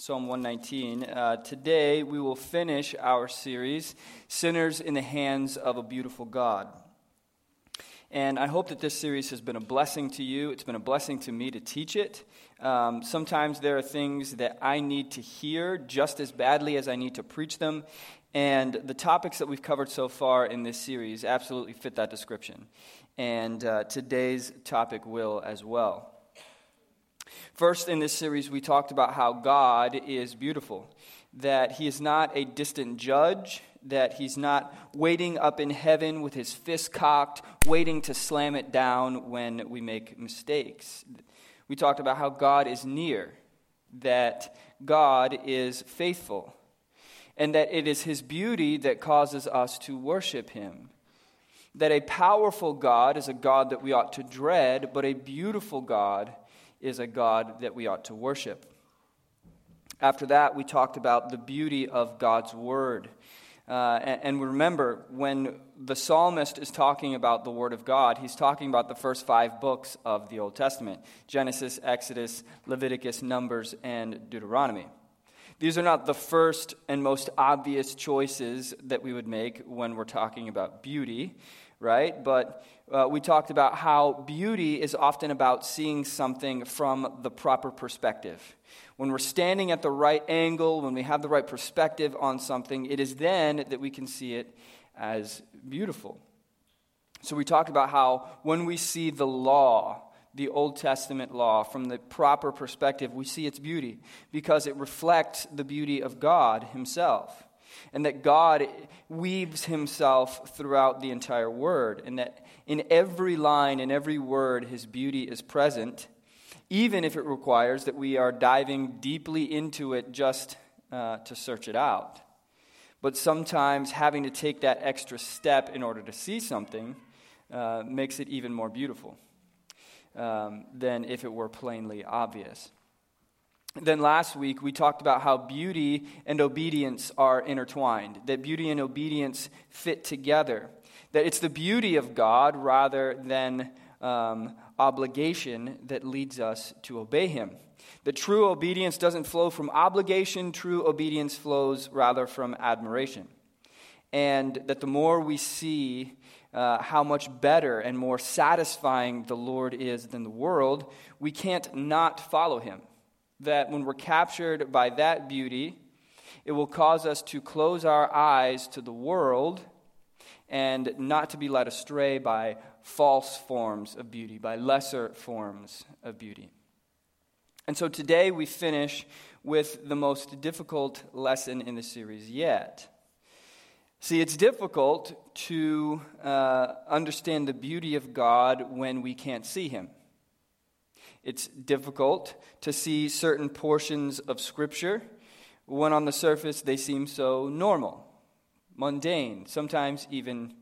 Psalm 119. Uh, today we will finish our series, Sinners in the Hands of a Beautiful God. And I hope that this series has been a blessing to you. It's been a blessing to me to teach it. Um, sometimes there are things that I need to hear just as badly as I need to preach them. And the topics that we've covered so far in this series absolutely fit that description. And uh, today's topic will as well. First, in this series, we talked about how God is beautiful, that He is not a distant judge, that He's not waiting up in heaven with His fist cocked, waiting to slam it down when we make mistakes. We talked about how God is near, that God is faithful, and that it is His beauty that causes us to worship Him. That a powerful God is a God that we ought to dread, but a beautiful God is a God that we ought to worship. After that, we talked about the beauty of God's Word. Uh, and, and remember, when the psalmist is talking about the Word of God, he's talking about the first five books of the Old Testament Genesis, Exodus, Leviticus, Numbers, and Deuteronomy. These are not the first and most obvious choices that we would make when we're talking about beauty, right? But uh, we talked about how beauty is often about seeing something from the proper perspective. When we're standing at the right angle, when we have the right perspective on something, it is then that we can see it as beautiful. So we talked about how when we see the law, the Old Testament law, from the proper perspective, we see its beauty because it reflects the beauty of God Himself and that God weaves himself throughout the entire word, and that in every line, in every word, his beauty is present, even if it requires that we are diving deeply into it just uh, to search it out. But sometimes having to take that extra step in order to see something uh, makes it even more beautiful um, than if it were plainly obvious. Then last week, we talked about how beauty and obedience are intertwined, that beauty and obedience fit together, that it's the beauty of God rather than um, obligation that leads us to obey Him. That true obedience doesn't flow from obligation, true obedience flows rather from admiration. And that the more we see uh, how much better and more satisfying the Lord is than the world, we can't not follow Him that when we're captured by that beauty, it will cause us to close our eyes to the world and not to be led astray by false forms of beauty, by lesser forms of beauty. And so today we finish with the most difficult lesson in the series yet. See, it's difficult to uh, understand the beauty of God when we can't see Him. It's difficult to see certain portions of Scripture when on the surface they seem so normal, mundane, sometimes even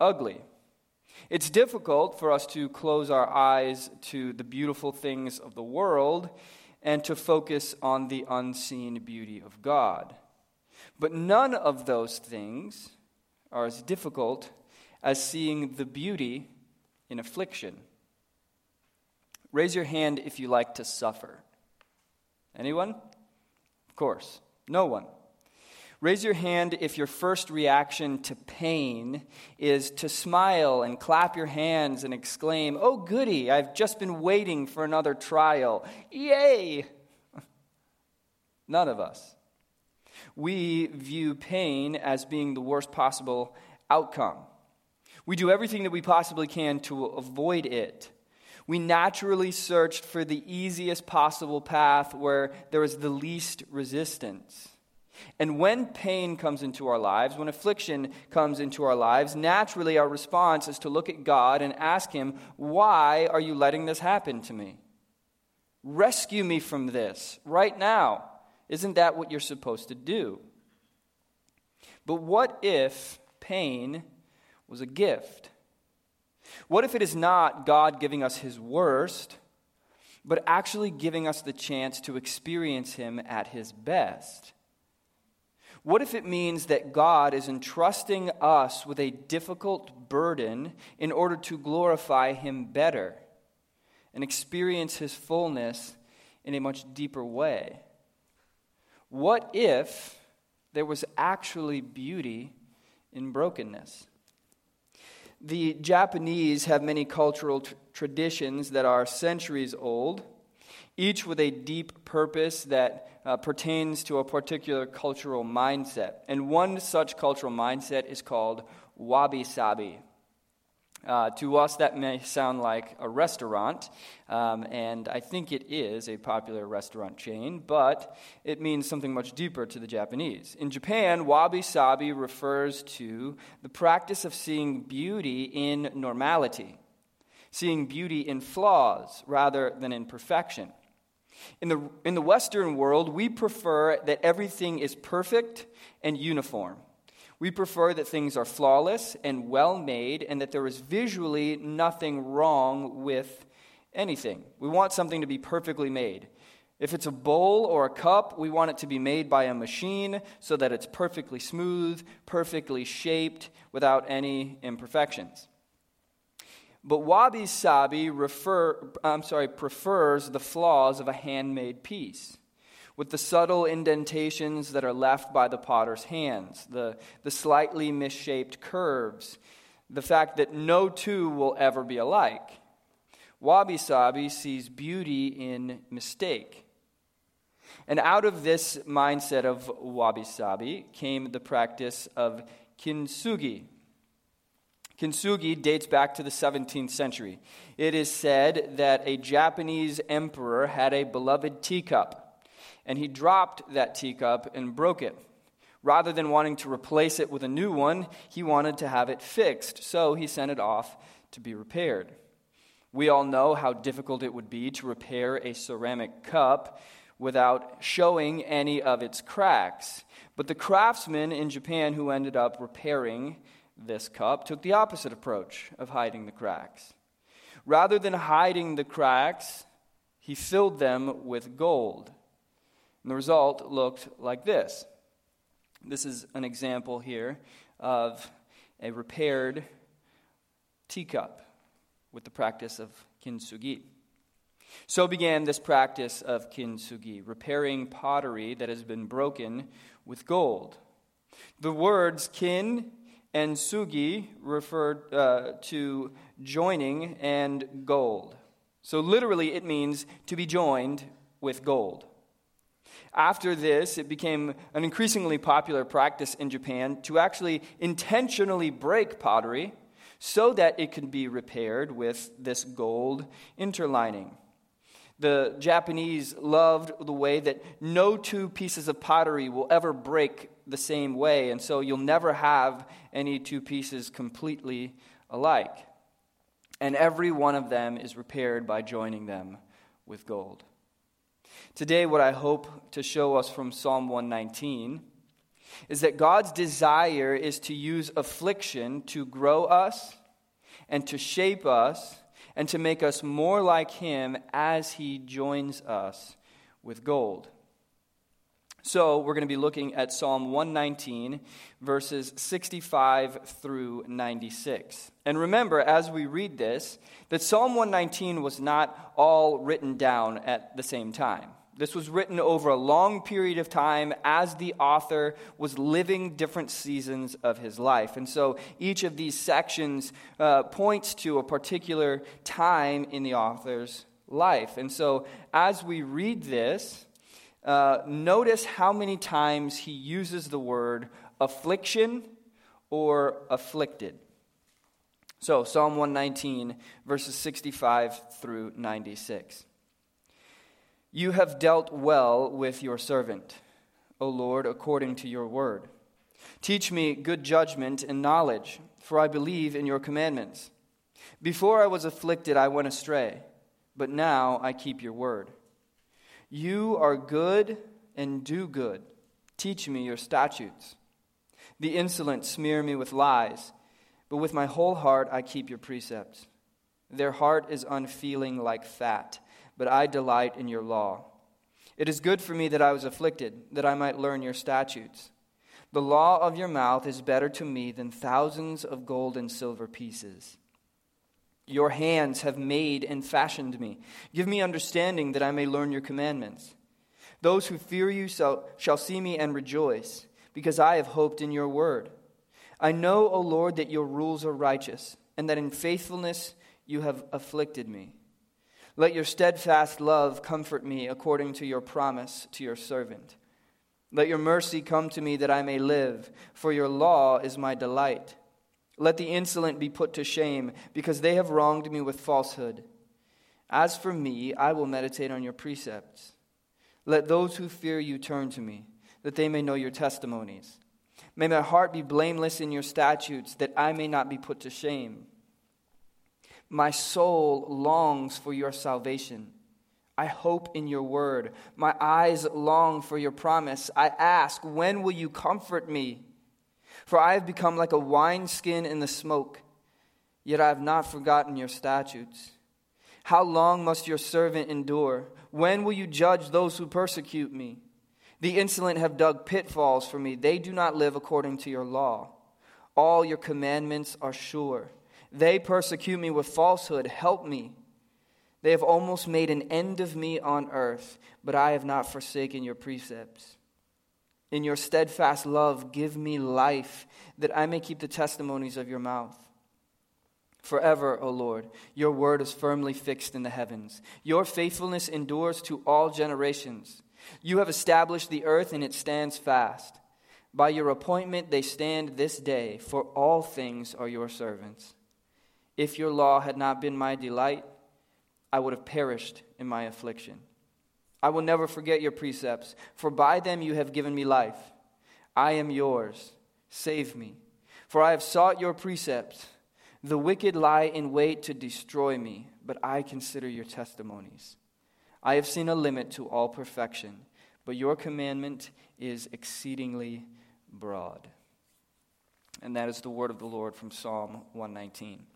ugly. It's difficult for us to close our eyes to the beautiful things of the world and to focus on the unseen beauty of God. But none of those things are as difficult as seeing the beauty in affliction. Raise your hand if you like to suffer. Anyone? Of course. No one. Raise your hand if your first reaction to pain is to smile and clap your hands and exclaim, Oh, goody, I've just been waiting for another trial. Yay! None of us. We view pain as being the worst possible outcome. We do everything that we possibly can to avoid it we naturally searched for the easiest possible path where there is the least resistance. And when pain comes into our lives, when affliction comes into our lives, naturally our response is to look at God and ask Him, Why are you letting this happen to me? Rescue me from this right now. Isn't that what you're supposed to do? But what if pain was a gift? What if it is not God giving us his worst, but actually giving us the chance to experience him at his best? What if it means that God is entrusting us with a difficult burden in order to glorify him better and experience his fullness in a much deeper way? What if there was actually beauty in brokenness? The Japanese have many cultural tr- traditions that are centuries old, each with a deep purpose that uh, pertains to a particular cultural mindset. And one such cultural mindset is called wabi sabi. Uh, to us, that may sound like a restaurant, um, and I think it is a popular restaurant chain, but it means something much deeper to the Japanese. In Japan, wabi sabi refers to the practice of seeing beauty in normality, seeing beauty in flaws rather than in perfection. In the, in the Western world, we prefer that everything is perfect and uniform. We prefer that things are flawless and well made and that there is visually nothing wrong with anything. We want something to be perfectly made. If it's a bowl or a cup, we want it to be made by a machine so that it's perfectly smooth, perfectly shaped, without any imperfections. But wabi sabi refer, I'm sorry, prefers the flaws of a handmade piece with the subtle indentations that are left by the potter's hands, the, the slightly misshaped curves, the fact that no two will ever be alike. Wabi Sabi sees beauty in mistake. And out of this mindset of wabi sabi came the practice of kintsugi. Kintsugi dates back to the 17th century. It is said that a Japanese emperor had a beloved teacup and he dropped that teacup and broke it. Rather than wanting to replace it with a new one, he wanted to have it fixed, so he sent it off to be repaired. We all know how difficult it would be to repair a ceramic cup without showing any of its cracks. But the craftsman in Japan who ended up repairing this cup took the opposite approach of hiding the cracks. Rather than hiding the cracks, he filled them with gold. And the result looked like this. This is an example here of a repaired teacup with the practice of kintsugi. So began this practice of kintsugi, repairing pottery that has been broken with gold. The words kin and tsugi refer uh, to joining and gold. So literally, it means to be joined with gold. After this, it became an increasingly popular practice in Japan to actually intentionally break pottery so that it could be repaired with this gold interlining. The Japanese loved the way that no two pieces of pottery will ever break the same way, and so you'll never have any two pieces completely alike. And every one of them is repaired by joining them with gold. Today, what I hope to show us from Psalm 119 is that God's desire is to use affliction to grow us and to shape us and to make us more like Him as He joins us with gold. So, we're going to be looking at Psalm 119, verses 65 through 96. And remember, as we read this, that Psalm 119 was not all written down at the same time. This was written over a long period of time as the author was living different seasons of his life. And so each of these sections uh, points to a particular time in the author's life. And so as we read this, uh, notice how many times he uses the word affliction or afflicted. So, Psalm 119, verses 65 through 96. You have dealt well with your servant, O Lord, according to your word. Teach me good judgment and knowledge, for I believe in your commandments. Before I was afflicted, I went astray, but now I keep your word. You are good and do good. Teach me your statutes. The insolent smear me with lies, but with my whole heart I keep your precepts. Their heart is unfeeling like fat but I delight in your law. It is good for me that I was afflicted, that I might learn your statutes. The law of your mouth is better to me than thousands of gold and silver pieces. Your hands have made and fashioned me. Give me understanding that I may learn your commandments. Those who fear you shall, shall see me and rejoice, because I have hoped in your word. I know, O Lord, that your rules are righteous, and that in faithfulness you have afflicted me. Let your steadfast love comfort me according to your promise to your servant. Let your mercy come to me that I may live, for your law is my delight. Let the insolent be put to shame, because they have wronged me with falsehood. As for me, I will meditate on your precepts. Let those who fear you turn to me, that they may know your testimonies. May my heart be blameless in your statutes, that I may not be put to shame. My soul longs for your salvation. I hope in your word. My eyes long for your promise. I ask, when will you comfort me? For I have become like a wineskin in the smoke, yet I have not forgotten your statutes. How long must your servant endure? When will you judge those who persecute me? The insolent have dug pitfalls for me. They do not live according to your law. All your commandments are sure. They persecute me with falsehood. Help me. They have almost made an end of me on earth, but I have not forsaken your precepts. In your steadfast love, give me life, that I may keep the testimonies of your mouth. Forever, O Lord, your word is firmly fixed in the heavens. Your faithfulness endures to all generations. You have established the earth, and it stands fast. By your appointment, they stand this day, for all things are your servants. If your law had not been my delight, I would have perished in my affliction. I will never forget your precepts, for by them you have given me life. I am yours. Save me. For I have sought your precepts. The wicked lie in wait to destroy me, but I consider your testimonies. I have seen a limit to all perfection, but your commandment is exceedingly broad. And that is the word of the Lord from Psalm 119.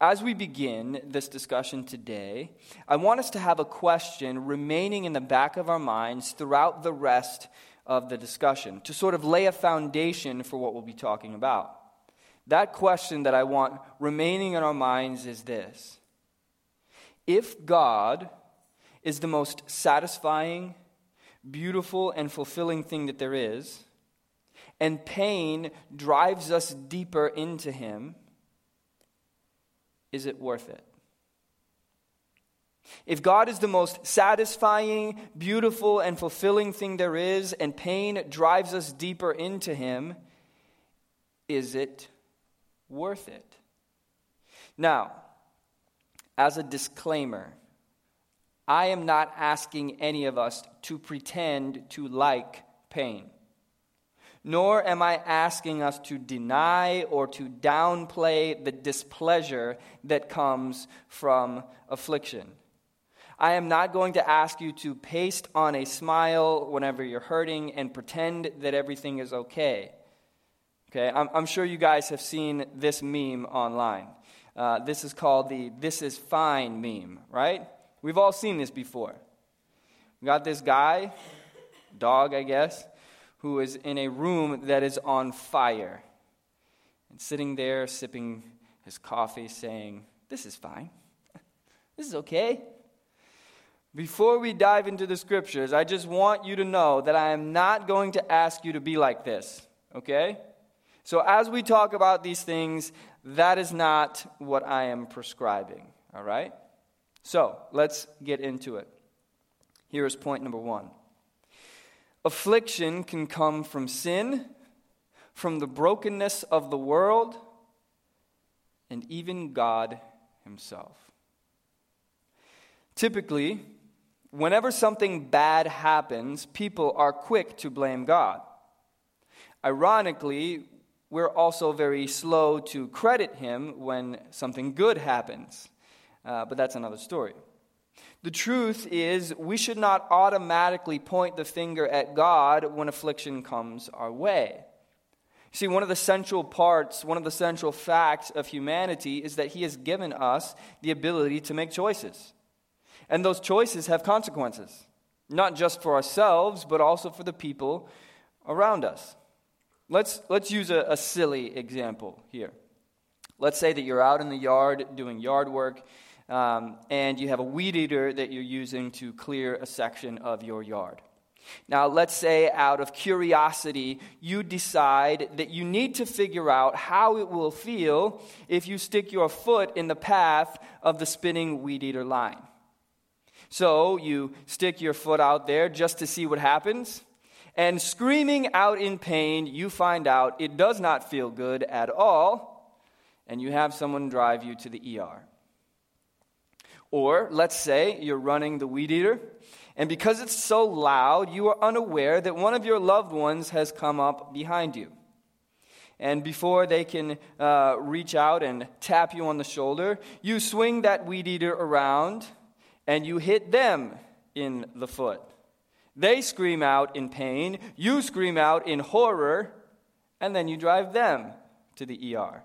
As we begin this discussion today, I want us to have a question remaining in the back of our minds throughout the rest of the discussion to sort of lay a foundation for what we'll be talking about. That question that I want remaining in our minds is this If God is the most satisfying, beautiful, and fulfilling thing that there is, and pain drives us deeper into Him, is it worth it? If God is the most satisfying, beautiful, and fulfilling thing there is, and pain drives us deeper into Him, is it worth it? Now, as a disclaimer, I am not asking any of us to pretend to like pain nor am I asking us to deny or to downplay the displeasure that comes from affliction. I am not going to ask you to paste on a smile whenever you're hurting and pretend that everything is okay. Okay, I'm, I'm sure you guys have seen this meme online. Uh, this is called the This is Fine meme, right? We've all seen this before. We got this guy, dog, I guess, who is in a room that is on fire and sitting there sipping his coffee, saying, This is fine. this is okay. Before we dive into the scriptures, I just want you to know that I am not going to ask you to be like this, okay? So, as we talk about these things, that is not what I am prescribing, all right? So, let's get into it. Here is point number one. Affliction can come from sin, from the brokenness of the world, and even God Himself. Typically, whenever something bad happens, people are quick to blame God. Ironically, we're also very slow to credit Him when something good happens. Uh, but that's another story. The truth is, we should not automatically point the finger at God when affliction comes our way. See, one of the central parts, one of the central facts of humanity is that He has given us the ability to make choices. And those choices have consequences, not just for ourselves, but also for the people around us. Let's, let's use a, a silly example here. Let's say that you're out in the yard doing yard work um, and you have a weed eater that you're using to clear a section of your yard. Now, let's say out of curiosity, you decide that you need to figure out how it will feel if you stick your foot in the path of the spinning weed eater line. So you stick your foot out there just to see what happens, and screaming out in pain, you find out it does not feel good at all, and you have someone drive you to the ER. Or let's say you're running the weed eater and because it's so loud, you are unaware that one of your loved ones has come up behind you. And before they can uh, reach out and tap you on the shoulder, you swing that weed eater around and you hit them in the foot. They scream out in pain, you scream out in horror, and then you drive them to the ER.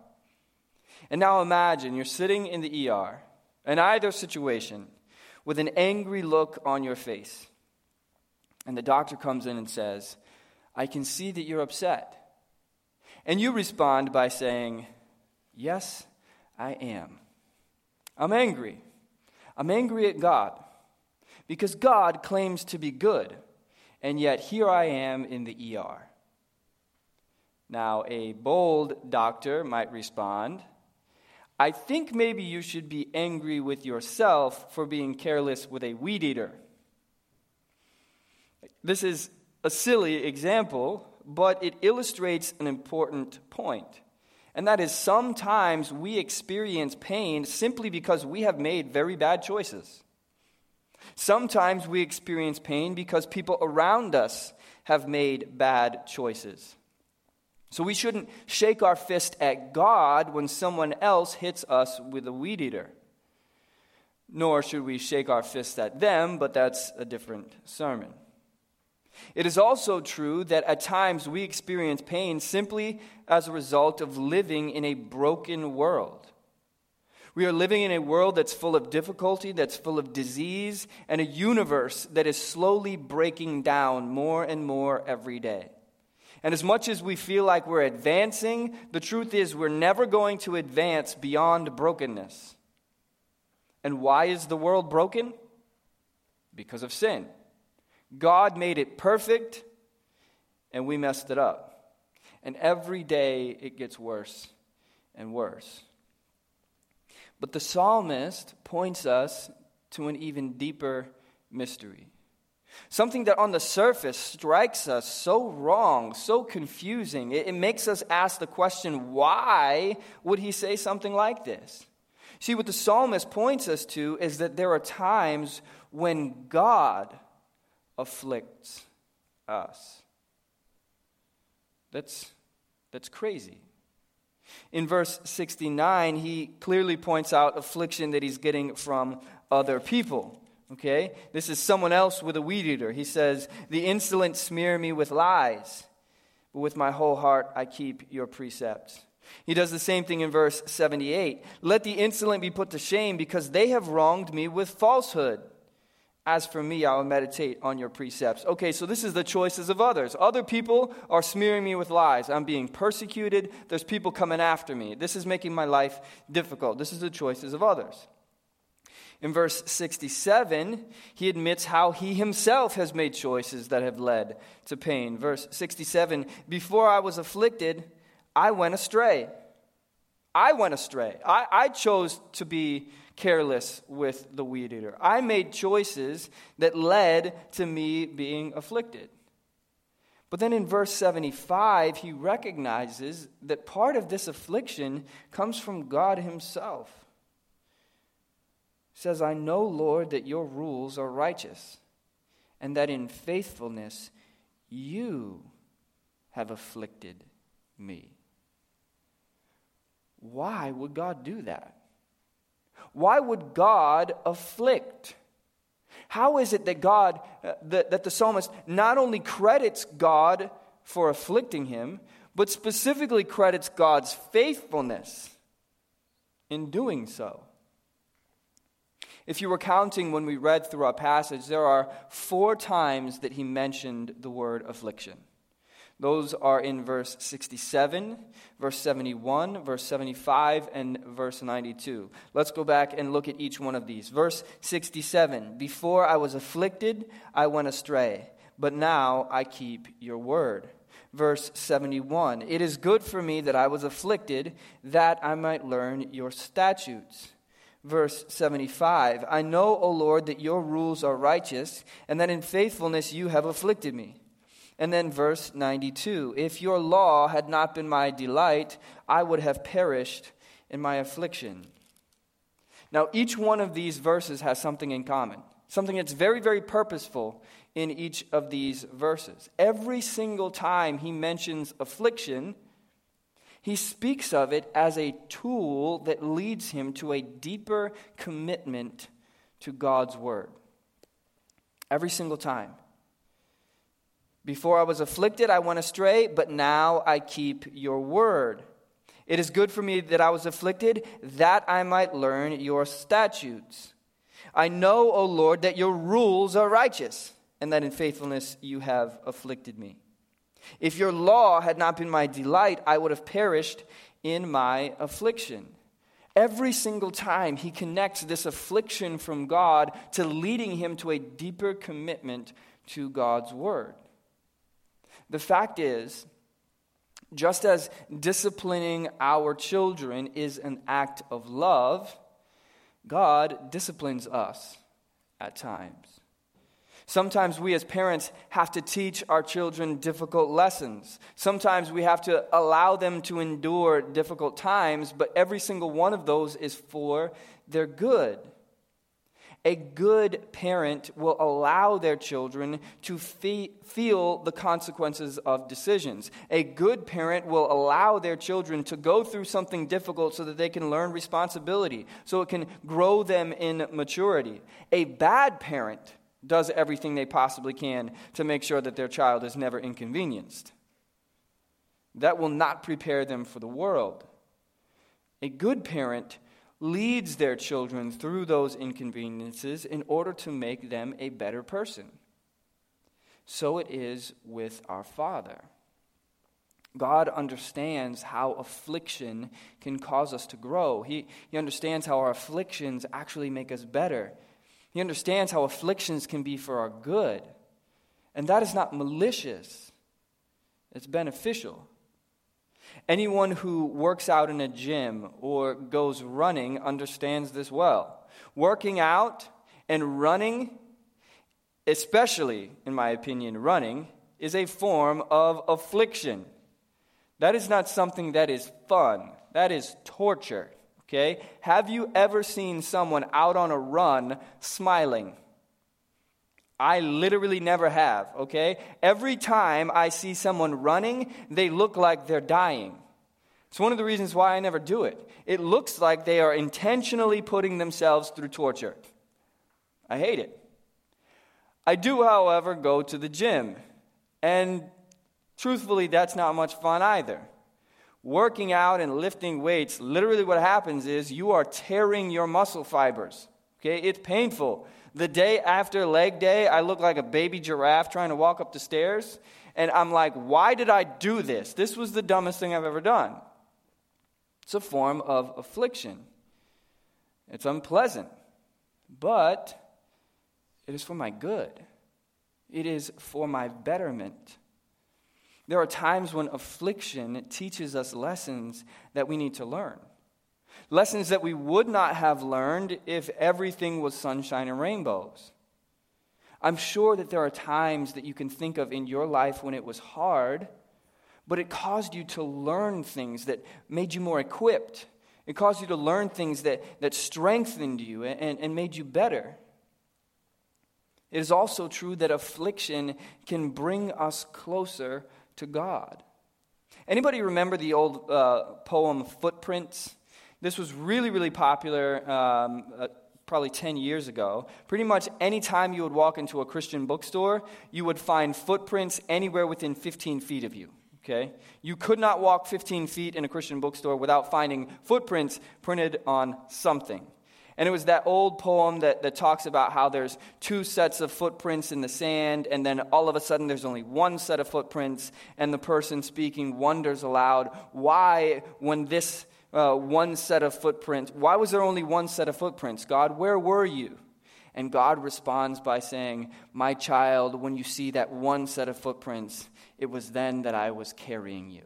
And now imagine you're sitting in the ER. In either situation, with an angry look on your face. And the doctor comes in and says, I can see that you're upset. And you respond by saying, Yes, I am. I'm angry. I'm angry at God because God claims to be good, and yet here I am in the ER. Now, a bold doctor might respond, I think maybe you should be angry with yourself for being careless with a weed eater. This is a silly example, but it illustrates an important point. And that is sometimes we experience pain simply because we have made very bad choices. Sometimes we experience pain because people around us have made bad choices. So we shouldn't shake our fist at God when someone else hits us with a weed eater. Nor should we shake our fist at them, but that's a different sermon. It is also true that at times we experience pain simply as a result of living in a broken world. We are living in a world that's full of difficulty, that's full of disease, and a universe that is slowly breaking down more and more every day. And as much as we feel like we're advancing, the truth is we're never going to advance beyond brokenness. And why is the world broken? Because of sin. God made it perfect, and we messed it up. And every day it gets worse and worse. But the psalmist points us to an even deeper mystery. Something that on the surface strikes us so wrong, so confusing. It, it, makes us ask the question why would he say something like this? See, what the psalmist points us to is that there are times when God afflicts us. That's, that's crazy. In verse 69, he clearly points out affliction that he's getting from other people. Okay? This is someone else with a weed eater. He says, The insolent smear me with lies, but with my whole heart I keep your precepts. He does the same thing in verse 78. Let the insolent be put to shame because they have wronged me with falsehood. As for me, I will meditate on your precepts. Okay, so this is the choices of others. Other people are smearing me with lies. I'm being persecuted. There's people coming after me. This is making my life difficult. This is the choices of others. In verse 67, he admits how he himself has made choices that have led to pain. Verse 67 Before I was afflicted, I went astray. I went astray. I, I chose to be careless with the weed eater. I made choices that led to me being afflicted. But then in verse 75, he recognizes that part of this affliction comes from God Himself says, I know, Lord, that your rules are righteous, and that in faithfulness you have afflicted me. Why would God do that? Why would God afflict? How is it that God, uh, that, that the psalmist not only credits God for afflicting him, but specifically credits God's faithfulness in doing so? If you were counting when we read through our passage, there are four times that he mentioned the word affliction. Those are in verse 67, verse 71, verse 75, and verse 92. Let's go back and look at each one of these. Verse 67 Before I was afflicted, I went astray, but now I keep your word. Verse 71 It is good for me that I was afflicted, that I might learn your statutes. Verse 75 I know, O Lord, that your rules are righteous, and that in faithfulness you have afflicted me. And then verse 92 If your law had not been my delight, I would have perished in my affliction. Now, each one of these verses has something in common, something that's very, very purposeful in each of these verses. Every single time he mentions affliction, he speaks of it as a tool that leads him to a deeper commitment to God's word. Every single time. Before I was afflicted, I went astray, but now I keep your word. It is good for me that I was afflicted, that I might learn your statutes. I know, O Lord, that your rules are righteous, and that in faithfulness you have afflicted me. If your law had not been my delight, I would have perished in my affliction. Every single time he connects this affliction from God to leading him to a deeper commitment to God's word. The fact is, just as disciplining our children is an act of love, God disciplines us at times. Sometimes we as parents have to teach our children difficult lessons. Sometimes we have to allow them to endure difficult times, but every single one of those is for their good. A good parent will allow their children to fe- feel the consequences of decisions. A good parent will allow their children to go through something difficult so that they can learn responsibility, so it can grow them in maturity. A bad parent does everything they possibly can to make sure that their child is never inconvenienced. That will not prepare them for the world. A good parent leads their children through those inconveniences in order to make them a better person. So it is with our Father. God understands how affliction can cause us to grow. He, he understands how our afflictions actually make us better. He understands how afflictions can be for our good. And that is not malicious, it's beneficial. Anyone who works out in a gym or goes running understands this well. Working out and running, especially, in my opinion, running, is a form of affliction. That is not something that is fun, that is torture. Okay? Have you ever seen someone out on a run smiling? I literally never have, okay? Every time I see someone running, they look like they're dying. It's one of the reasons why I never do it. It looks like they are intentionally putting themselves through torture. I hate it. I do, however, go to the gym. And truthfully, that's not much fun either. Working out and lifting weights, literally what happens is you are tearing your muscle fibers. Okay? It's painful. The day after leg day, I look like a baby giraffe trying to walk up the stairs. And I'm like, why did I do this? This was the dumbest thing I've ever done. It's a form of affliction. It's unpleasant, but it is for my good. It is for my betterment. There are times when affliction teaches us lessons that we need to learn. Lessons that we would not have learned if everything was sunshine and rainbows. I'm sure that there are times that you can think of in your life when it was hard, but it caused you to learn things that made you more equipped. It caused you to learn things that, that strengthened you and, and made you better. It is also true that affliction can bring us closer to God. Anybody remember the old uh, poem Footprints? This was really, really popular um, uh, probably 10 years ago. Pretty much anytime you would walk into a Christian bookstore, you would find footprints anywhere within 15 feet of you. Okay? You could not walk 15 feet in a Christian bookstore without finding footprints printed on something. And it was that old poem that, that talks about how there's two sets of footprints in the sand, and then all of a sudden there's only one set of footprints, and the person speaking wonders aloud why, when this uh, one set of footprints. Why was there only one set of footprints? God, where were you? And God responds by saying, My child, when you see that one set of footprints, it was then that I was carrying you.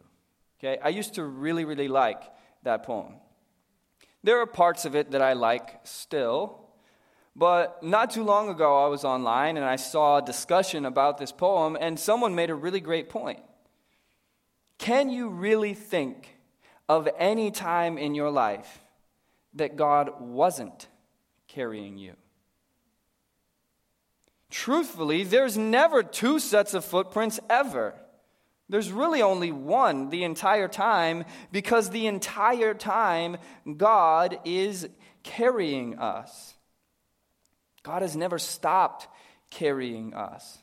Okay? I used to really, really like that poem. There are parts of it that I like still, but not too long ago I was online and I saw a discussion about this poem, and someone made a really great point. Can you really think of any time in your life that God wasn't carrying you? Truthfully, there's never two sets of footprints ever. There's really only one the entire time because the entire time God is carrying us. God has never stopped carrying us.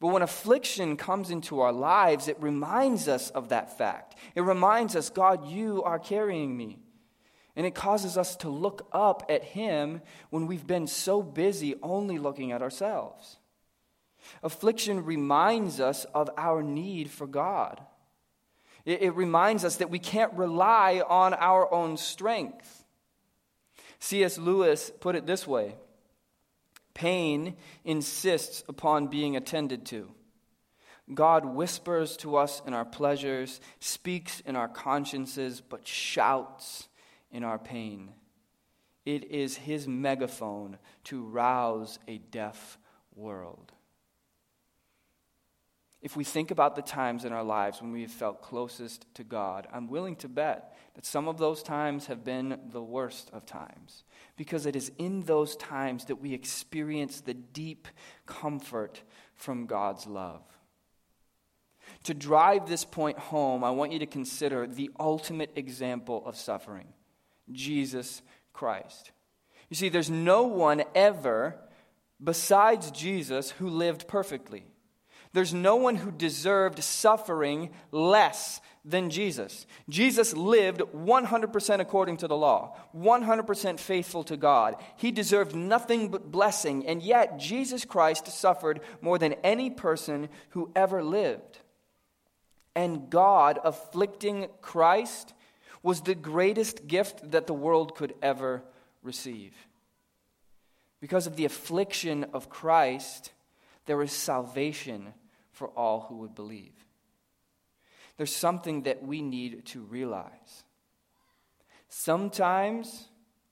But when affliction comes into our lives, it reminds us of that fact. It reminds us, God, you are carrying me. And it causes us to look up at Him when we've been so busy only looking at ourselves. Affliction reminds us of our need for God. It, it reminds us that we can't rely on our own strength. C.S. Lewis put it this way Pain insists upon being attended to. God whispers to us in our pleasures, speaks in our consciences, but shouts in our pain. It is his megaphone to rouse a deaf world. If we think about the times in our lives when we have felt closest to God, I'm willing to bet that some of those times have been the worst of times because it is in those times that we experience the deep comfort from God's love. To drive this point home, I want you to consider the ultimate example of suffering Jesus Christ. You see, there's no one ever besides Jesus who lived perfectly. There's no one who deserved suffering less than Jesus. Jesus lived 100% according to the law, 100% faithful to God. He deserved nothing but blessing, and yet Jesus Christ suffered more than any person who ever lived. And God afflicting Christ was the greatest gift that the world could ever receive. Because of the affliction of Christ, there is salvation for all who would believe. There's something that we need to realize. Sometimes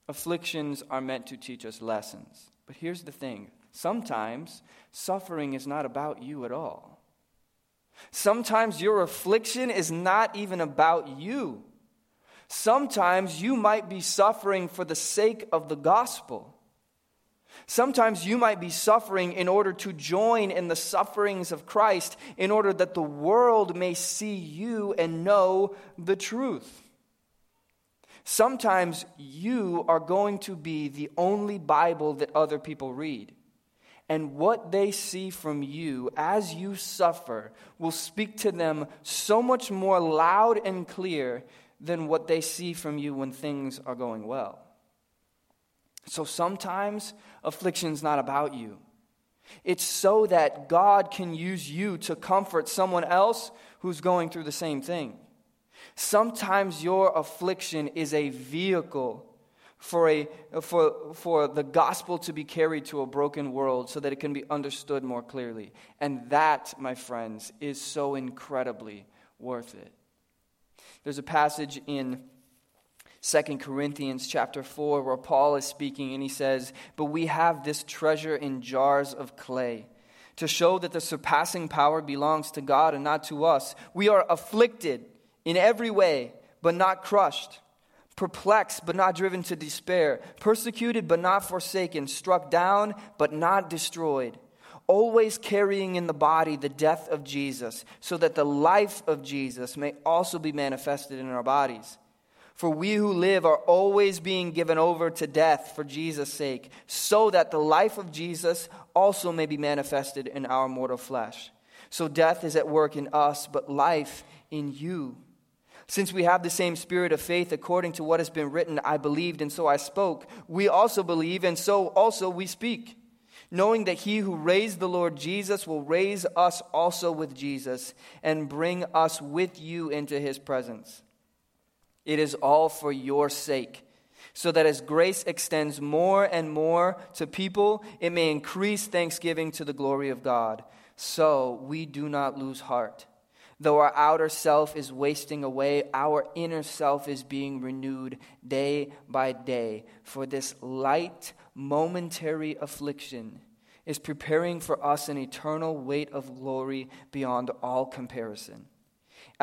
afflictions are meant to teach us lessons. But here's the thing sometimes suffering is not about you at all. Sometimes your affliction is not even about you. Sometimes you might be suffering for the sake of the gospel. Sometimes you might be suffering in order to join in the sufferings of Christ, in order that the world may see you and know the truth. Sometimes you are going to be the only Bible that other people read. And what they see from you as you suffer will speak to them so much more loud and clear than what they see from you when things are going well. So sometimes affliction's not about you. It's so that God can use you to comfort someone else who's going through the same thing. Sometimes your affliction is a vehicle for, a, for, for the gospel to be carried to a broken world so that it can be understood more clearly. And that, my friends, is so incredibly worth it. There's a passage in Second Corinthians chapter 4, where Paul is speaking and he says, But we have this treasure in jars of clay to show that the surpassing power belongs to God and not to us. We are afflicted in every way, but not crushed, perplexed, but not driven to despair, persecuted, but not forsaken, struck down, but not destroyed. Always carrying in the body the death of Jesus, so that the life of Jesus may also be manifested in our bodies. For we who live are always being given over to death for Jesus' sake, so that the life of Jesus also may be manifested in our mortal flesh. So death is at work in us, but life in you. Since we have the same spirit of faith according to what has been written, I believed and so I spoke, we also believe and so also we speak, knowing that he who raised the Lord Jesus will raise us also with Jesus and bring us with you into his presence. It is all for your sake. so that as grace extends more and more to people, it may increase thanksgiving to the glory of God. So we do not lose heart. Though our outer self is wasting away, our inner self is being renewed day by day. For this light, momentary affliction is preparing for us an eternal weight of glory beyond all comparison.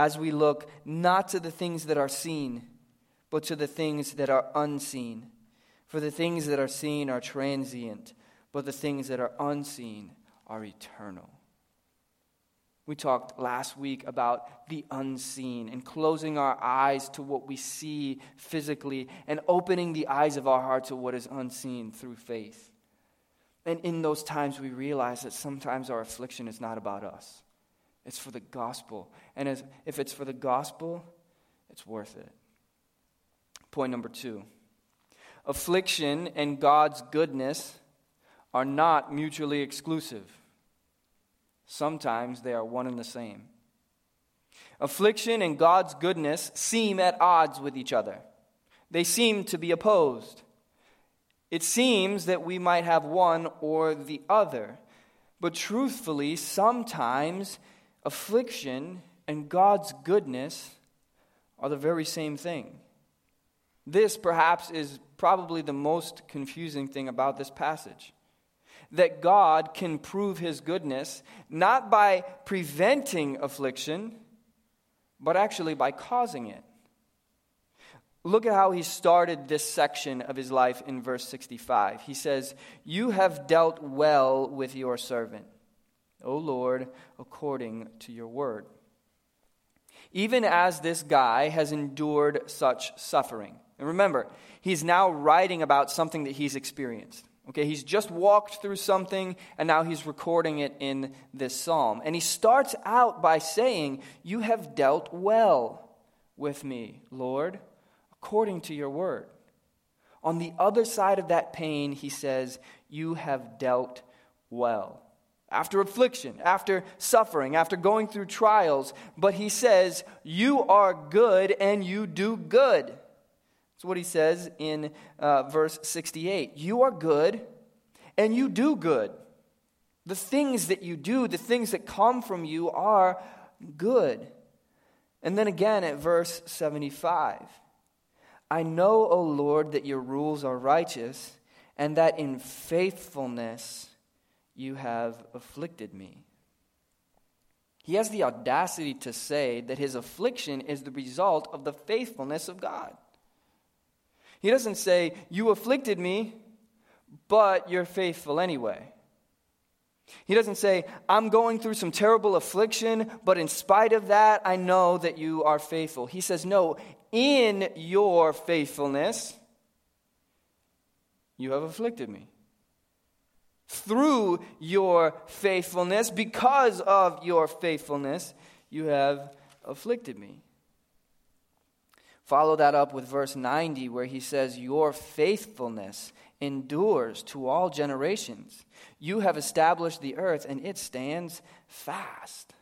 As we look not to the things that are seen, but to the things that are unseen. For the things that are seen are transient, but the things that are unseen are eternal. We talked last week about the unseen and closing our eyes to what we see physically and opening the eyes of our heart to what is unseen through faith. And in those times, we realize that sometimes our affliction is not about us, it's for the gospel. And as, if it's for the gospel, it's worth it. Point number two affliction and God's goodness are not mutually exclusive. Sometimes they are one and the same. Affliction and God's goodness seem at odds with each other, they seem to be opposed. It seems that we might have one or the other. But truthfully, sometimes affliction and God's goodness are the very same thing. This, perhaps, is probably the most confusing thing about this passage. That God can prove his goodness not by preventing affliction, but actually by causing it. Look at how he started this section of his life in verse 65. He says, You have dealt well with your servant, O Lord, according to your word. Even as this guy has endured such suffering. And remember, he's now writing about something that he's experienced. Okay, he's just walked through something and now he's recording it in this psalm. And he starts out by saying, You have dealt well with me, Lord, according to your word. On the other side of that pain, he says, You have dealt well. After affliction, after suffering, after going through trials, but he says, You are good and you do good. That's what he says in uh, verse 68. You are good and you do good. The things that you do, the things that come from you are good. And then again at verse 75 I know, O Lord, that your rules are righteous, and that in faithfulness you have afflicted me. He has the audacity to say that his affliction is the result of the faithfulness of God. He doesn't say, You afflicted me, but you're faithful anyway. He doesn't say, I'm going through some terrible affliction, but in spite of that, I know that you are faithful. He says, No, in your faithfulness, you have afflicted me. Through your faithfulness, because of your faithfulness, you have afflicted me. Follow that up with verse 90, where he says, Your faithfulness endures to all generations. You have established the earth, and it stands fast.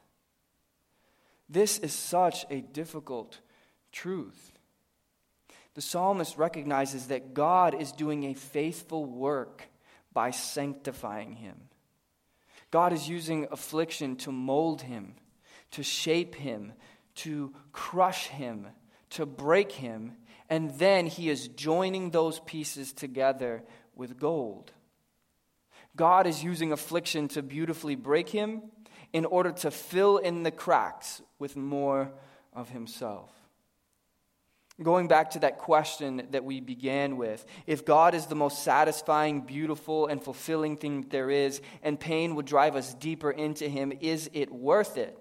This is such a difficult truth. The psalmist recognizes that God is doing a faithful work by sanctifying him. God is using affliction to mold him, to shape him, to crush him to break him, and then he is joining those pieces together with gold. God is using affliction to beautifully break him in order to fill in the cracks with more of himself. Going back to that question that we began with if God is the most satisfying, beautiful, and fulfilling thing there is, and pain would drive us deeper into Him, is it worth it?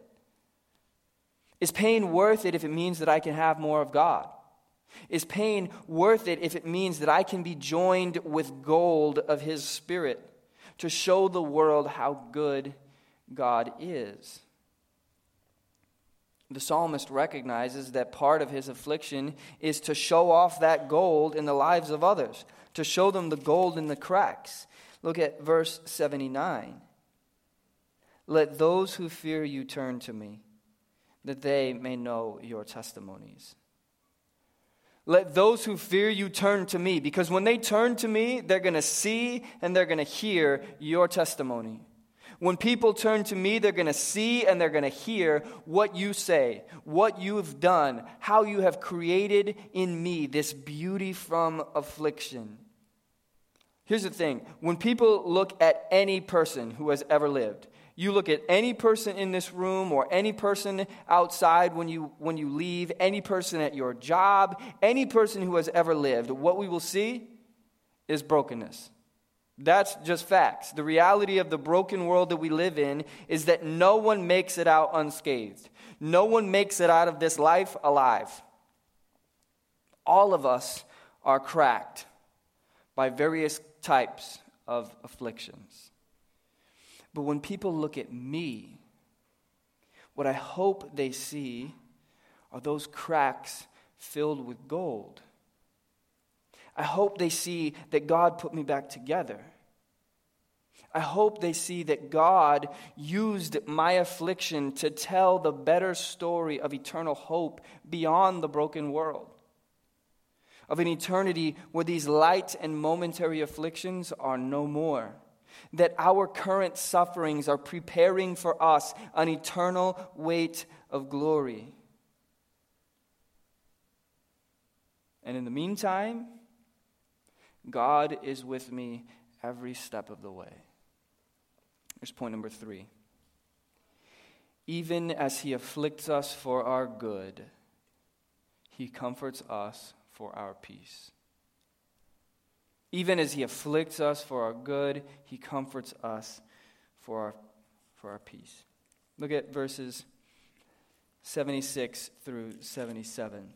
Is pain worth it if it means that I can have more of God? Is pain worth it if it means that I can be joined with gold of His Spirit to show the world how good God is? The psalmist recognizes that part of his affliction is to show off that gold in the lives of others, to show them the gold in the cracks. Look at verse 79. Let those who fear you turn to me that they may know your testimonies. Let those who fear you turn to me, because when they turn to me, they're going to see and they're going to hear your testimony. When people turn to me, they're going to see and they're going to hear what you say, what you have done, how you have created in me this beauty from affliction. Here's the thing when people look at any person who has ever lived, you look at any person in this room or any person outside when you, when you leave, any person at your job, any person who has ever lived, what we will see is brokenness. That's just facts. The reality of the broken world that we live in is that no one makes it out unscathed. No one makes it out of this life alive. All of us are cracked by various types of afflictions. But when people look at me, what I hope they see are those cracks filled with gold. I hope they see that God put me back together. I hope they see that God used my affliction to tell the better story of eternal hope beyond the broken world. Of an eternity where these light and momentary afflictions are no more that our current sufferings are preparing for us an eternal weight of glory. And in the meantime, God is with me every step of the way. Here's point number three. Even as he afflicts us for our good, he comforts us for our peace. Even as he afflicts us for our good, he comforts us for our, for our peace. Look at verses 76 through 77.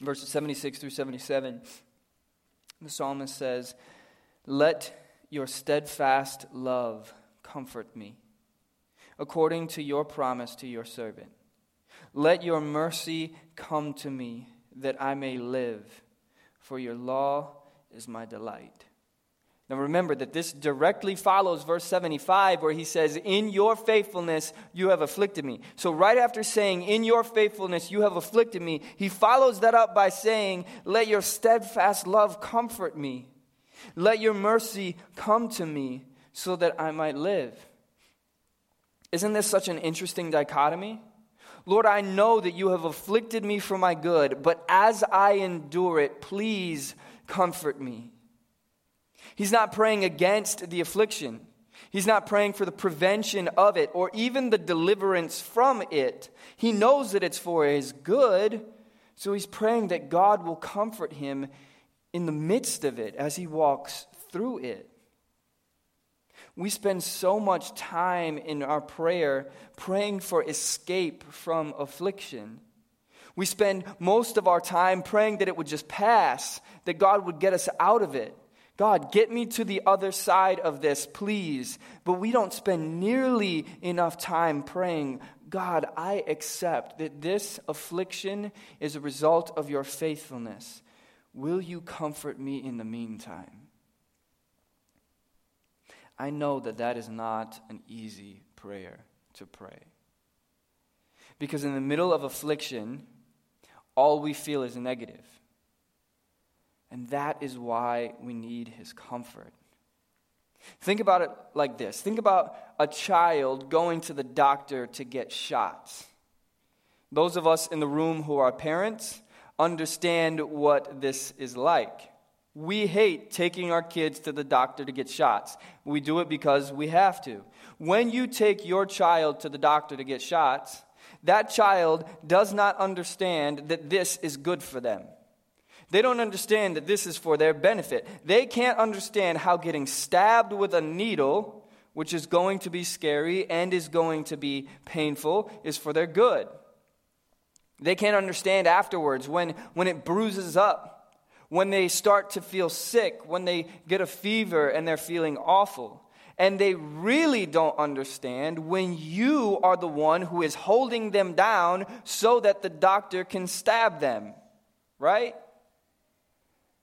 Verses 76 through 77, the psalmist says, Let your steadfast love comfort me, according to your promise to your servant. Let your mercy come to me, that I may live for your law is my delight. Now remember that this directly follows verse 75 where he says, In your faithfulness you have afflicted me. So, right after saying, In your faithfulness you have afflicted me, he follows that up by saying, Let your steadfast love comfort me. Let your mercy come to me so that I might live. Isn't this such an interesting dichotomy? Lord, I know that you have afflicted me for my good, but as I endure it, please comfort me. He's not praying against the affliction. He's not praying for the prevention of it or even the deliverance from it. He knows that it's for his good, so he's praying that God will comfort him in the midst of it as he walks through it. We spend so much time in our prayer praying for escape from affliction. We spend most of our time praying that it would just pass, that God would get us out of it. God, get me to the other side of this, please. But we don't spend nearly enough time praying, God, I accept that this affliction is a result of your faithfulness. Will you comfort me in the meantime? I know that that is not an easy prayer to pray. Because in the middle of affliction, all we feel is negative. And that is why we need his comfort. Think about it like this think about a child going to the doctor to get shots. Those of us in the room who are parents understand what this is like. We hate taking our kids to the doctor to get shots. We do it because we have to. When you take your child to the doctor to get shots, that child does not understand that this is good for them. They don't understand that this is for their benefit. They can't understand how getting stabbed with a needle, which is going to be scary and is going to be painful, is for their good. They can't understand afterwards when, when it bruises up when they start to feel sick, when they get a fever and they're feeling awful. And they really don't understand when you are the one who is holding them down so that the doctor can stab them, right?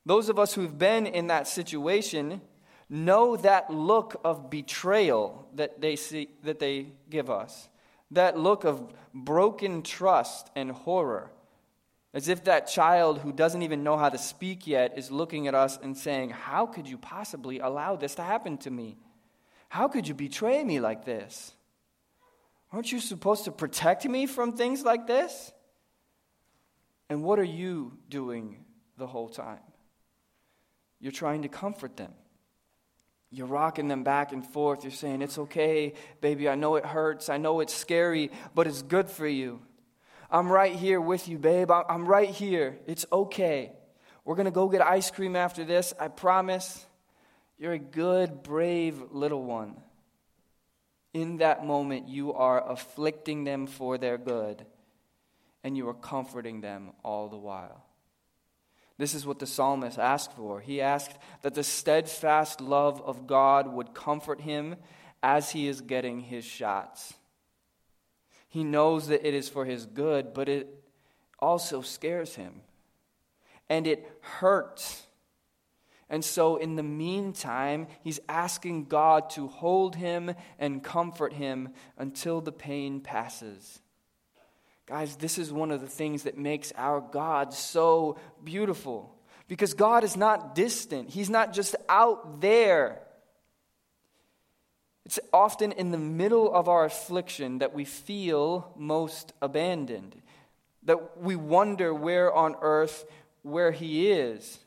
Those of us who've been in that situation know that look of betrayal that they, see, that they give us, that look of broken trust and horror. As if that child who doesn't even know how to speak yet is looking at us and saying, How could you possibly allow this to happen to me? How could you betray me like this? Aren't you supposed to protect me from things like this? And what are you doing the whole time? You're trying to comfort them. You're rocking them back and forth. You're saying, It's okay, baby. I know it hurts. I know it's scary, but it's good for you. I'm right here with you, babe. I'm right here. It's okay. We're going to go get ice cream after this. I promise. You're a good, brave little one. In that moment, you are afflicting them for their good, and you are comforting them all the while. This is what the psalmist asked for. He asked that the steadfast love of God would comfort him as he is getting his shots. He knows that it is for his good, but it also scares him. And it hurts. And so, in the meantime, he's asking God to hold him and comfort him until the pain passes. Guys, this is one of the things that makes our God so beautiful. Because God is not distant, He's not just out there. It's often in the middle of our affliction that we feel most abandoned, that we wonder where on earth where He is.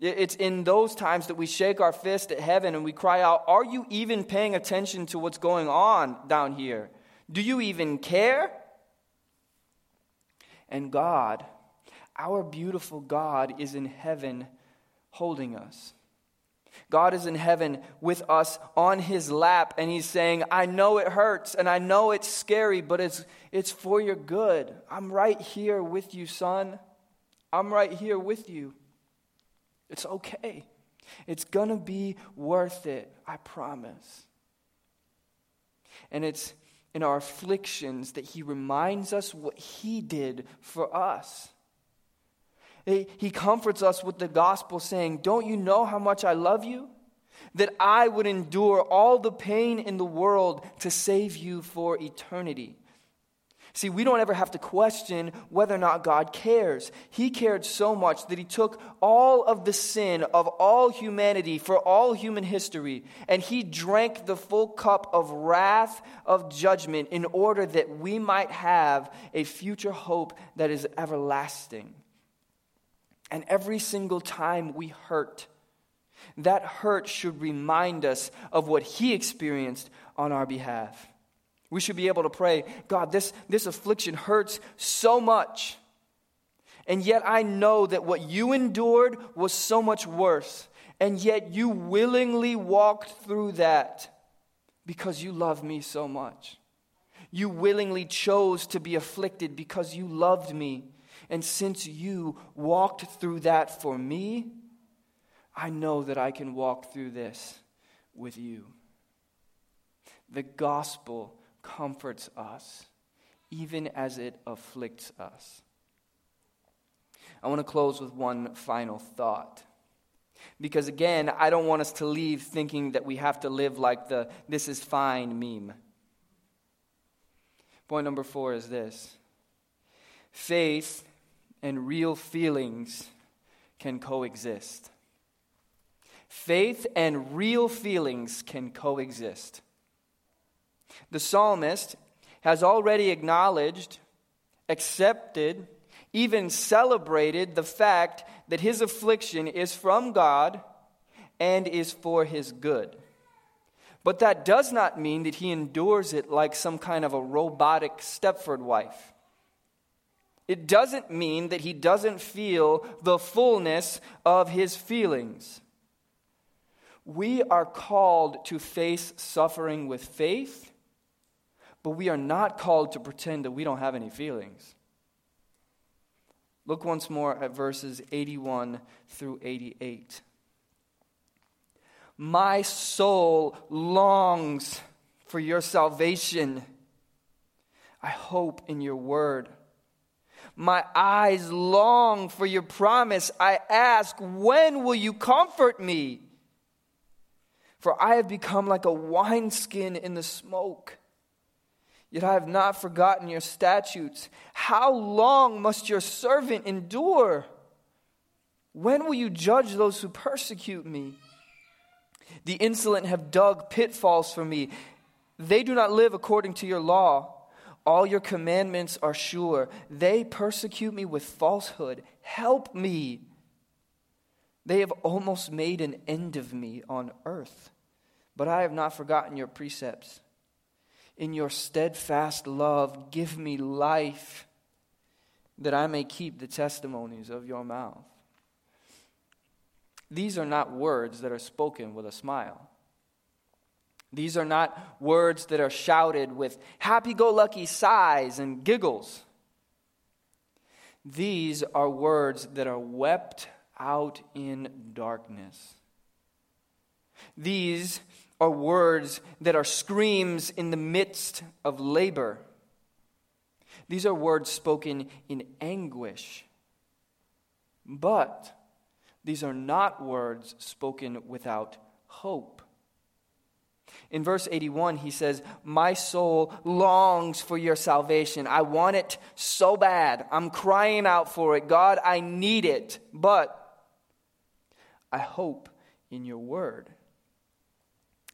It's in those times that we shake our fist at heaven and we cry out, Are you even paying attention to what's going on down here? Do you even care? And God, our beautiful God, is in heaven holding us. God is in heaven with us on his lap, and he's saying, I know it hurts and I know it's scary, but it's, it's for your good. I'm right here with you, son. I'm right here with you. It's okay. It's going to be worth it, I promise. And it's in our afflictions that he reminds us what he did for us. He comforts us with the gospel, saying, Don't you know how much I love you? That I would endure all the pain in the world to save you for eternity. See, we don't ever have to question whether or not God cares. He cared so much that He took all of the sin of all humanity for all human history, and He drank the full cup of wrath of judgment in order that we might have a future hope that is everlasting. And every single time we hurt, that hurt should remind us of what He experienced on our behalf. We should be able to pray, God, this, this affliction hurts so much. And yet I know that what you endured was so much worse. And yet you willingly walked through that because you love me so much. You willingly chose to be afflicted because you loved me. And since you walked through that for me, I know that I can walk through this with you. The gospel comforts us, even as it afflicts us. I want to close with one final thought. Because again, I don't want us to leave thinking that we have to live like the this is fine meme. Point number four is this faith and real feelings can coexist. Faith and real feelings can coexist. The psalmist has already acknowledged, accepted, even celebrated the fact that his affliction is from God and is for his good. But that does not mean that he endures it like some kind of a robotic Stepford wife. It doesn't mean that he doesn't feel the fullness of his feelings. We are called to face suffering with faith but we are not called to pretend that we don't have any feelings. Look once more at verses 81 through 88. My soul longs for your salvation. I hope in your word. My eyes long for your promise. I ask, when will you comfort me? For I have become like a wineskin in the smoke Yet I have not forgotten your statutes. How long must your servant endure? When will you judge those who persecute me? The insolent have dug pitfalls for me. They do not live according to your law. All your commandments are sure. They persecute me with falsehood. Help me. They have almost made an end of me on earth, but I have not forgotten your precepts. In your steadfast love, give me life, that I may keep the testimonies of your mouth. These are not words that are spoken with a smile. These are not words that are shouted with happy go lucky sighs and giggles. These are words that are wept out in darkness. These are words that are screams in the midst of labor. These are words spoken in anguish. But these are not words spoken without hope. In verse 81, he says, My soul longs for your salvation. I want it so bad. I'm crying out for it. God, I need it. But I hope in your word.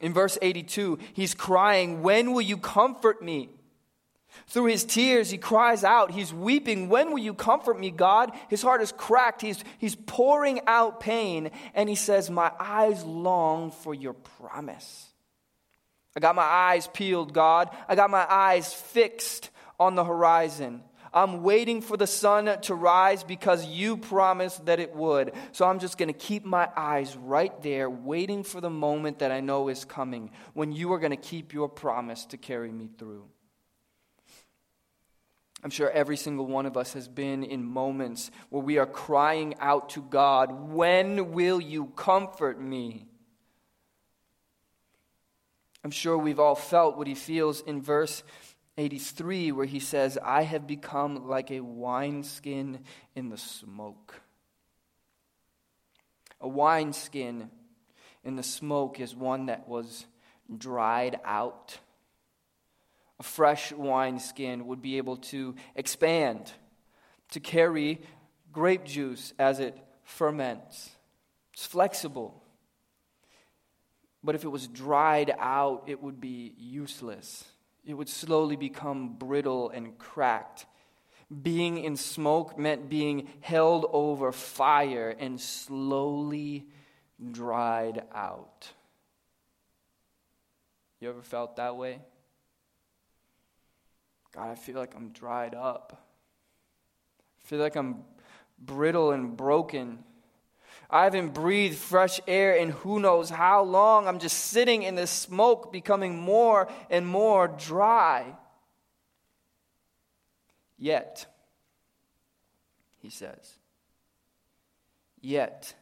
In verse 82, he's crying, When will you comfort me? Through his tears, he cries out. He's weeping. When will you comfort me, God? His heart is cracked. He's, he's pouring out pain. And he says, My eyes long for your promise. I got my eyes peeled, God. I got my eyes fixed on the horizon. I'm waiting for the sun to rise because you promised that it would. So I'm just going to keep my eyes right there, waiting for the moment that I know is coming when you are going to keep your promise to carry me through. I'm sure every single one of us has been in moments where we are crying out to God, When will you comfort me? I'm sure we've all felt what he feels in verse 83, where he says, I have become like a wineskin in the smoke. A wineskin in the smoke is one that was dried out a fresh wineskin would be able to expand, to carry grape juice as it ferments. It's flexible. But if it was dried out, it would be useless. It would slowly become brittle and cracked. Being in smoke meant being held over fire and slowly dried out. You ever felt that way? God, I feel like I'm dried up. I feel like I'm brittle and broken. I haven't breathed fresh air in who knows how long. I'm just sitting in the smoke, becoming more and more dry. Yet, he says, yet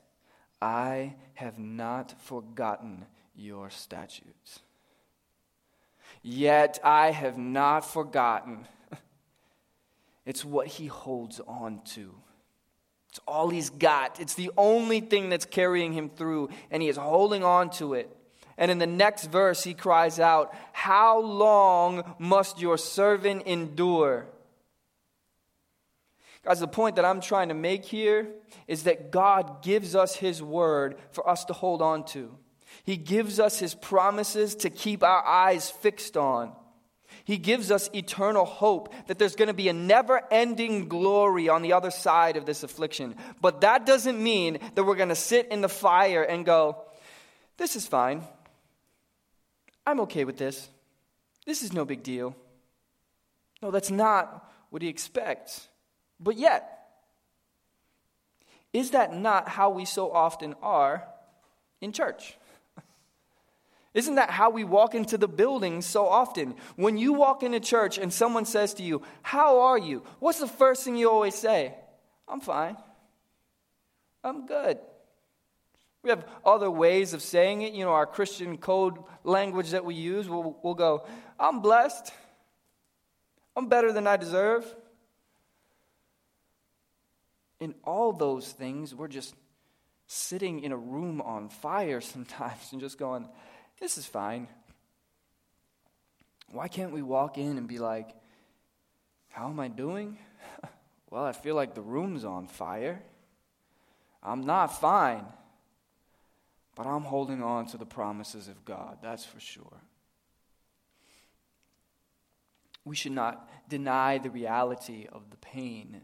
I have not forgotten your statutes. Yet I have not forgotten. It's what he holds on to. It's all he's got. It's the only thing that's carrying him through, and he is holding on to it. And in the next verse, he cries out, How long must your servant endure? Guys, the point that I'm trying to make here is that God gives us his word for us to hold on to. He gives us His promises to keep our eyes fixed on. He gives us eternal hope that there's going to be a never ending glory on the other side of this affliction. But that doesn't mean that we're going to sit in the fire and go, This is fine. I'm okay with this. This is no big deal. No, that's not what he expects. But yet, is that not how we so often are in church? Isn't that how we walk into the building so often? When you walk into church and someone says to you, How are you? What's the first thing you always say? I'm fine. I'm good. We have other ways of saying it. You know, our Christian code language that we use, we'll, we'll go, I'm blessed. I'm better than I deserve. In all those things, we're just sitting in a room on fire sometimes and just going, this is fine. Why can't we walk in and be like, How am I doing? well, I feel like the room's on fire. I'm not fine, but I'm holding on to the promises of God, that's for sure. We should not deny the reality of the pain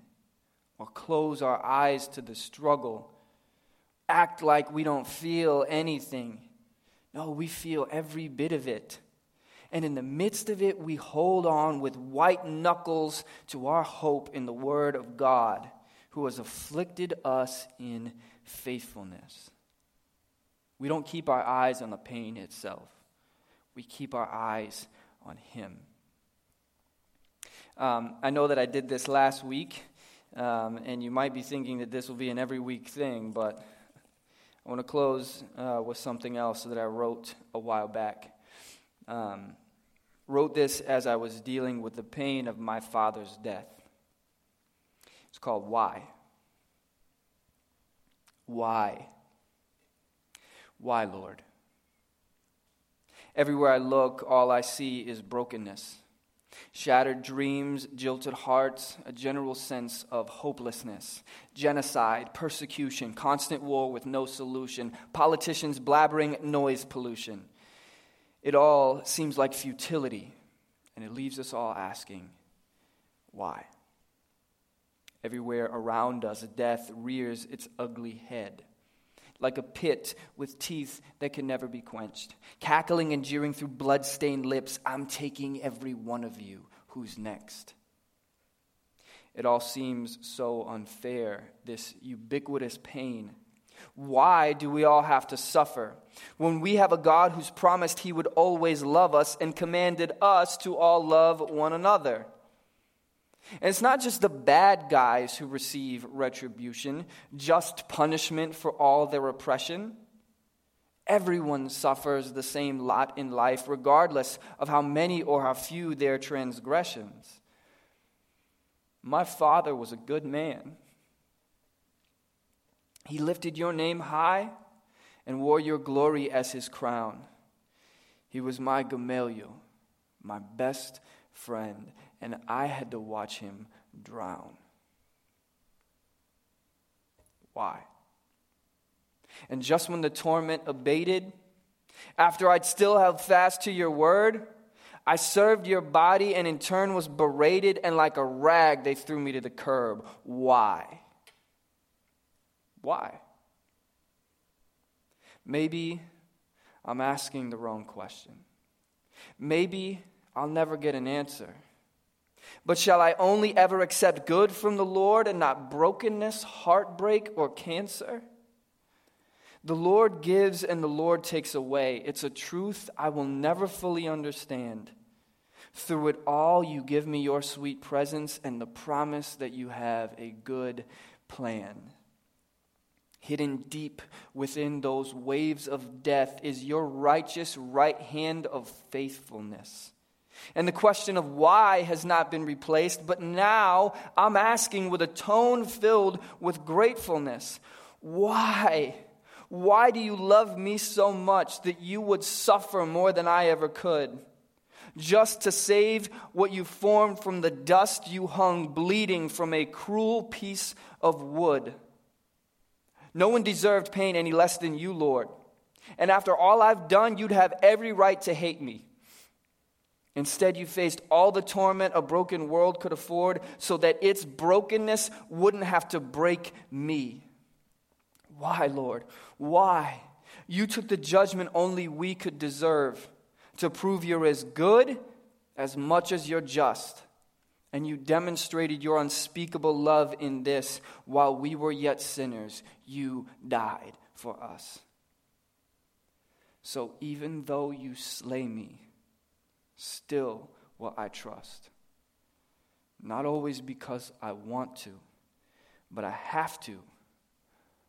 or close our eyes to the struggle, act like we don't feel anything. No, we feel every bit of it. And in the midst of it, we hold on with white knuckles to our hope in the Word of God, who has afflicted us in faithfulness. We don't keep our eyes on the pain itself, we keep our eyes on Him. Um, I know that I did this last week, um, and you might be thinking that this will be an every week thing, but I want to close uh, with something else that I wrote a while back. Um, wrote this as I was dealing with the pain of my father's death. It's called Why. Why? Why, Lord? Everywhere I look, all I see is brokenness. Shattered dreams, jilted hearts, a general sense of hopelessness, genocide, persecution, constant war with no solution, politicians blabbering noise pollution. It all seems like futility, and it leaves us all asking, why? Everywhere around us, death rears its ugly head like a pit with teeth that can never be quenched. Cackling and jeering through blood-stained lips, I'm taking every one of you. Who's next? It all seems so unfair, this ubiquitous pain. Why do we all have to suffer when we have a God who's promised he would always love us and commanded us to all love one another? And it's not just the bad guys who receive retribution, just punishment for all their oppression. Everyone suffers the same lot in life, regardless of how many or how few their transgressions. My father was a good man. He lifted your name high and wore your glory as his crown. He was my Gamaliel, my best friend, and I had to watch him drown. Why? And just when the torment abated, after I'd still held fast to your word, I served your body and in turn was berated, and like a rag, they threw me to the curb. Why? Why? Maybe I'm asking the wrong question. Maybe I'll never get an answer. But shall I only ever accept good from the Lord and not brokenness, heartbreak, or cancer? The Lord gives and the Lord takes away. It's a truth I will never fully understand. Through it all, you give me your sweet presence and the promise that you have a good plan. Hidden deep within those waves of death is your righteous right hand of faithfulness. And the question of why has not been replaced, but now I'm asking with a tone filled with gratefulness why? Why do you love me so much that you would suffer more than I ever could? Just to save what you formed from the dust you hung bleeding from a cruel piece of wood. No one deserved pain any less than you, Lord. And after all I've done, you'd have every right to hate me. Instead, you faced all the torment a broken world could afford so that its brokenness wouldn't have to break me. Why, Lord? Why? You took the judgment only we could deserve to prove you're as good as much as you're just. And you demonstrated your unspeakable love in this while we were yet sinners, you died for us. So even though you slay me, still will I trust. Not always because I want to, but I have to.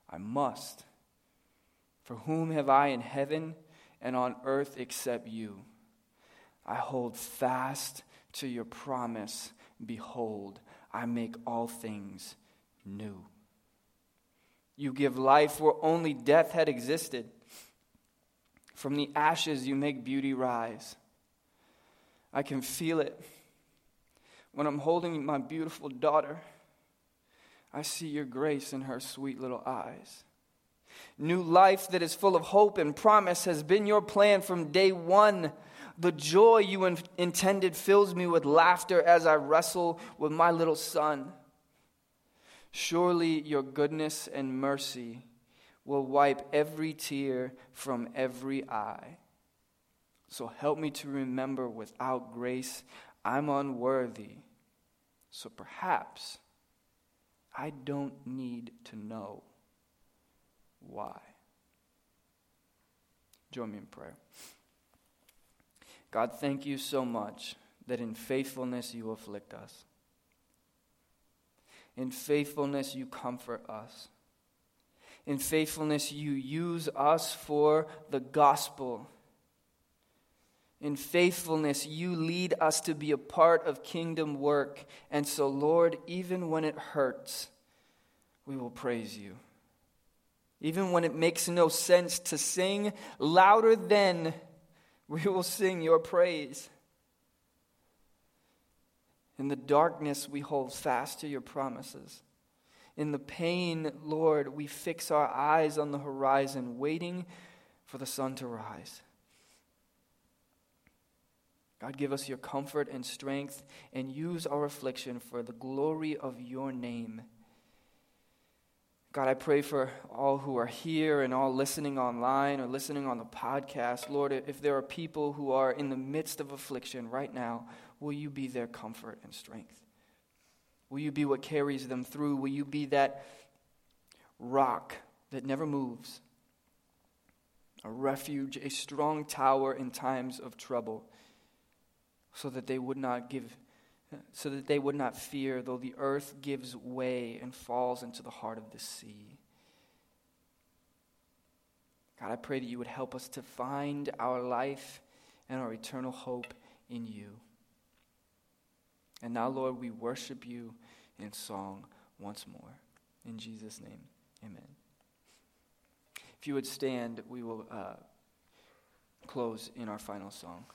I must. For whom have I in heaven and on earth except you? I hold fast to your promise. Behold, I make all things new. You give life where only death had existed. From the ashes, you make beauty rise. I can feel it. When I'm holding my beautiful daughter, I see your grace in her sweet little eyes. New life that is full of hope and promise has been your plan from day one. The joy you in- intended fills me with laughter as I wrestle with my little son. Surely your goodness and mercy will wipe every tear from every eye. So help me to remember without grace, I'm unworthy. So perhaps I don't need to know why. Join me in prayer. God, thank you so much that in faithfulness you afflict us. In faithfulness you comfort us. In faithfulness you use us for the gospel. In faithfulness, you lead us to be a part of kingdom work. And so, Lord, even when it hurts, we will praise you. Even when it makes no sense to sing louder than, we will sing your praise. In the darkness, we hold fast to your promises. In the pain, Lord, we fix our eyes on the horizon, waiting for the sun to rise. God, give us your comfort and strength and use our affliction for the glory of your name. God, I pray for all who are here and all listening online or listening on the podcast. Lord, if there are people who are in the midst of affliction right now, will you be their comfort and strength? Will you be what carries them through? Will you be that rock that never moves? A refuge, a strong tower in times of trouble so that they would not give so that they would not fear though the earth gives way and falls into the heart of the sea. God, I pray that you would help us to find our life and our eternal hope in you. And now, Lord, we worship you in song once more. In Jesus' name, amen. If you would stand, we will uh, close in our final song.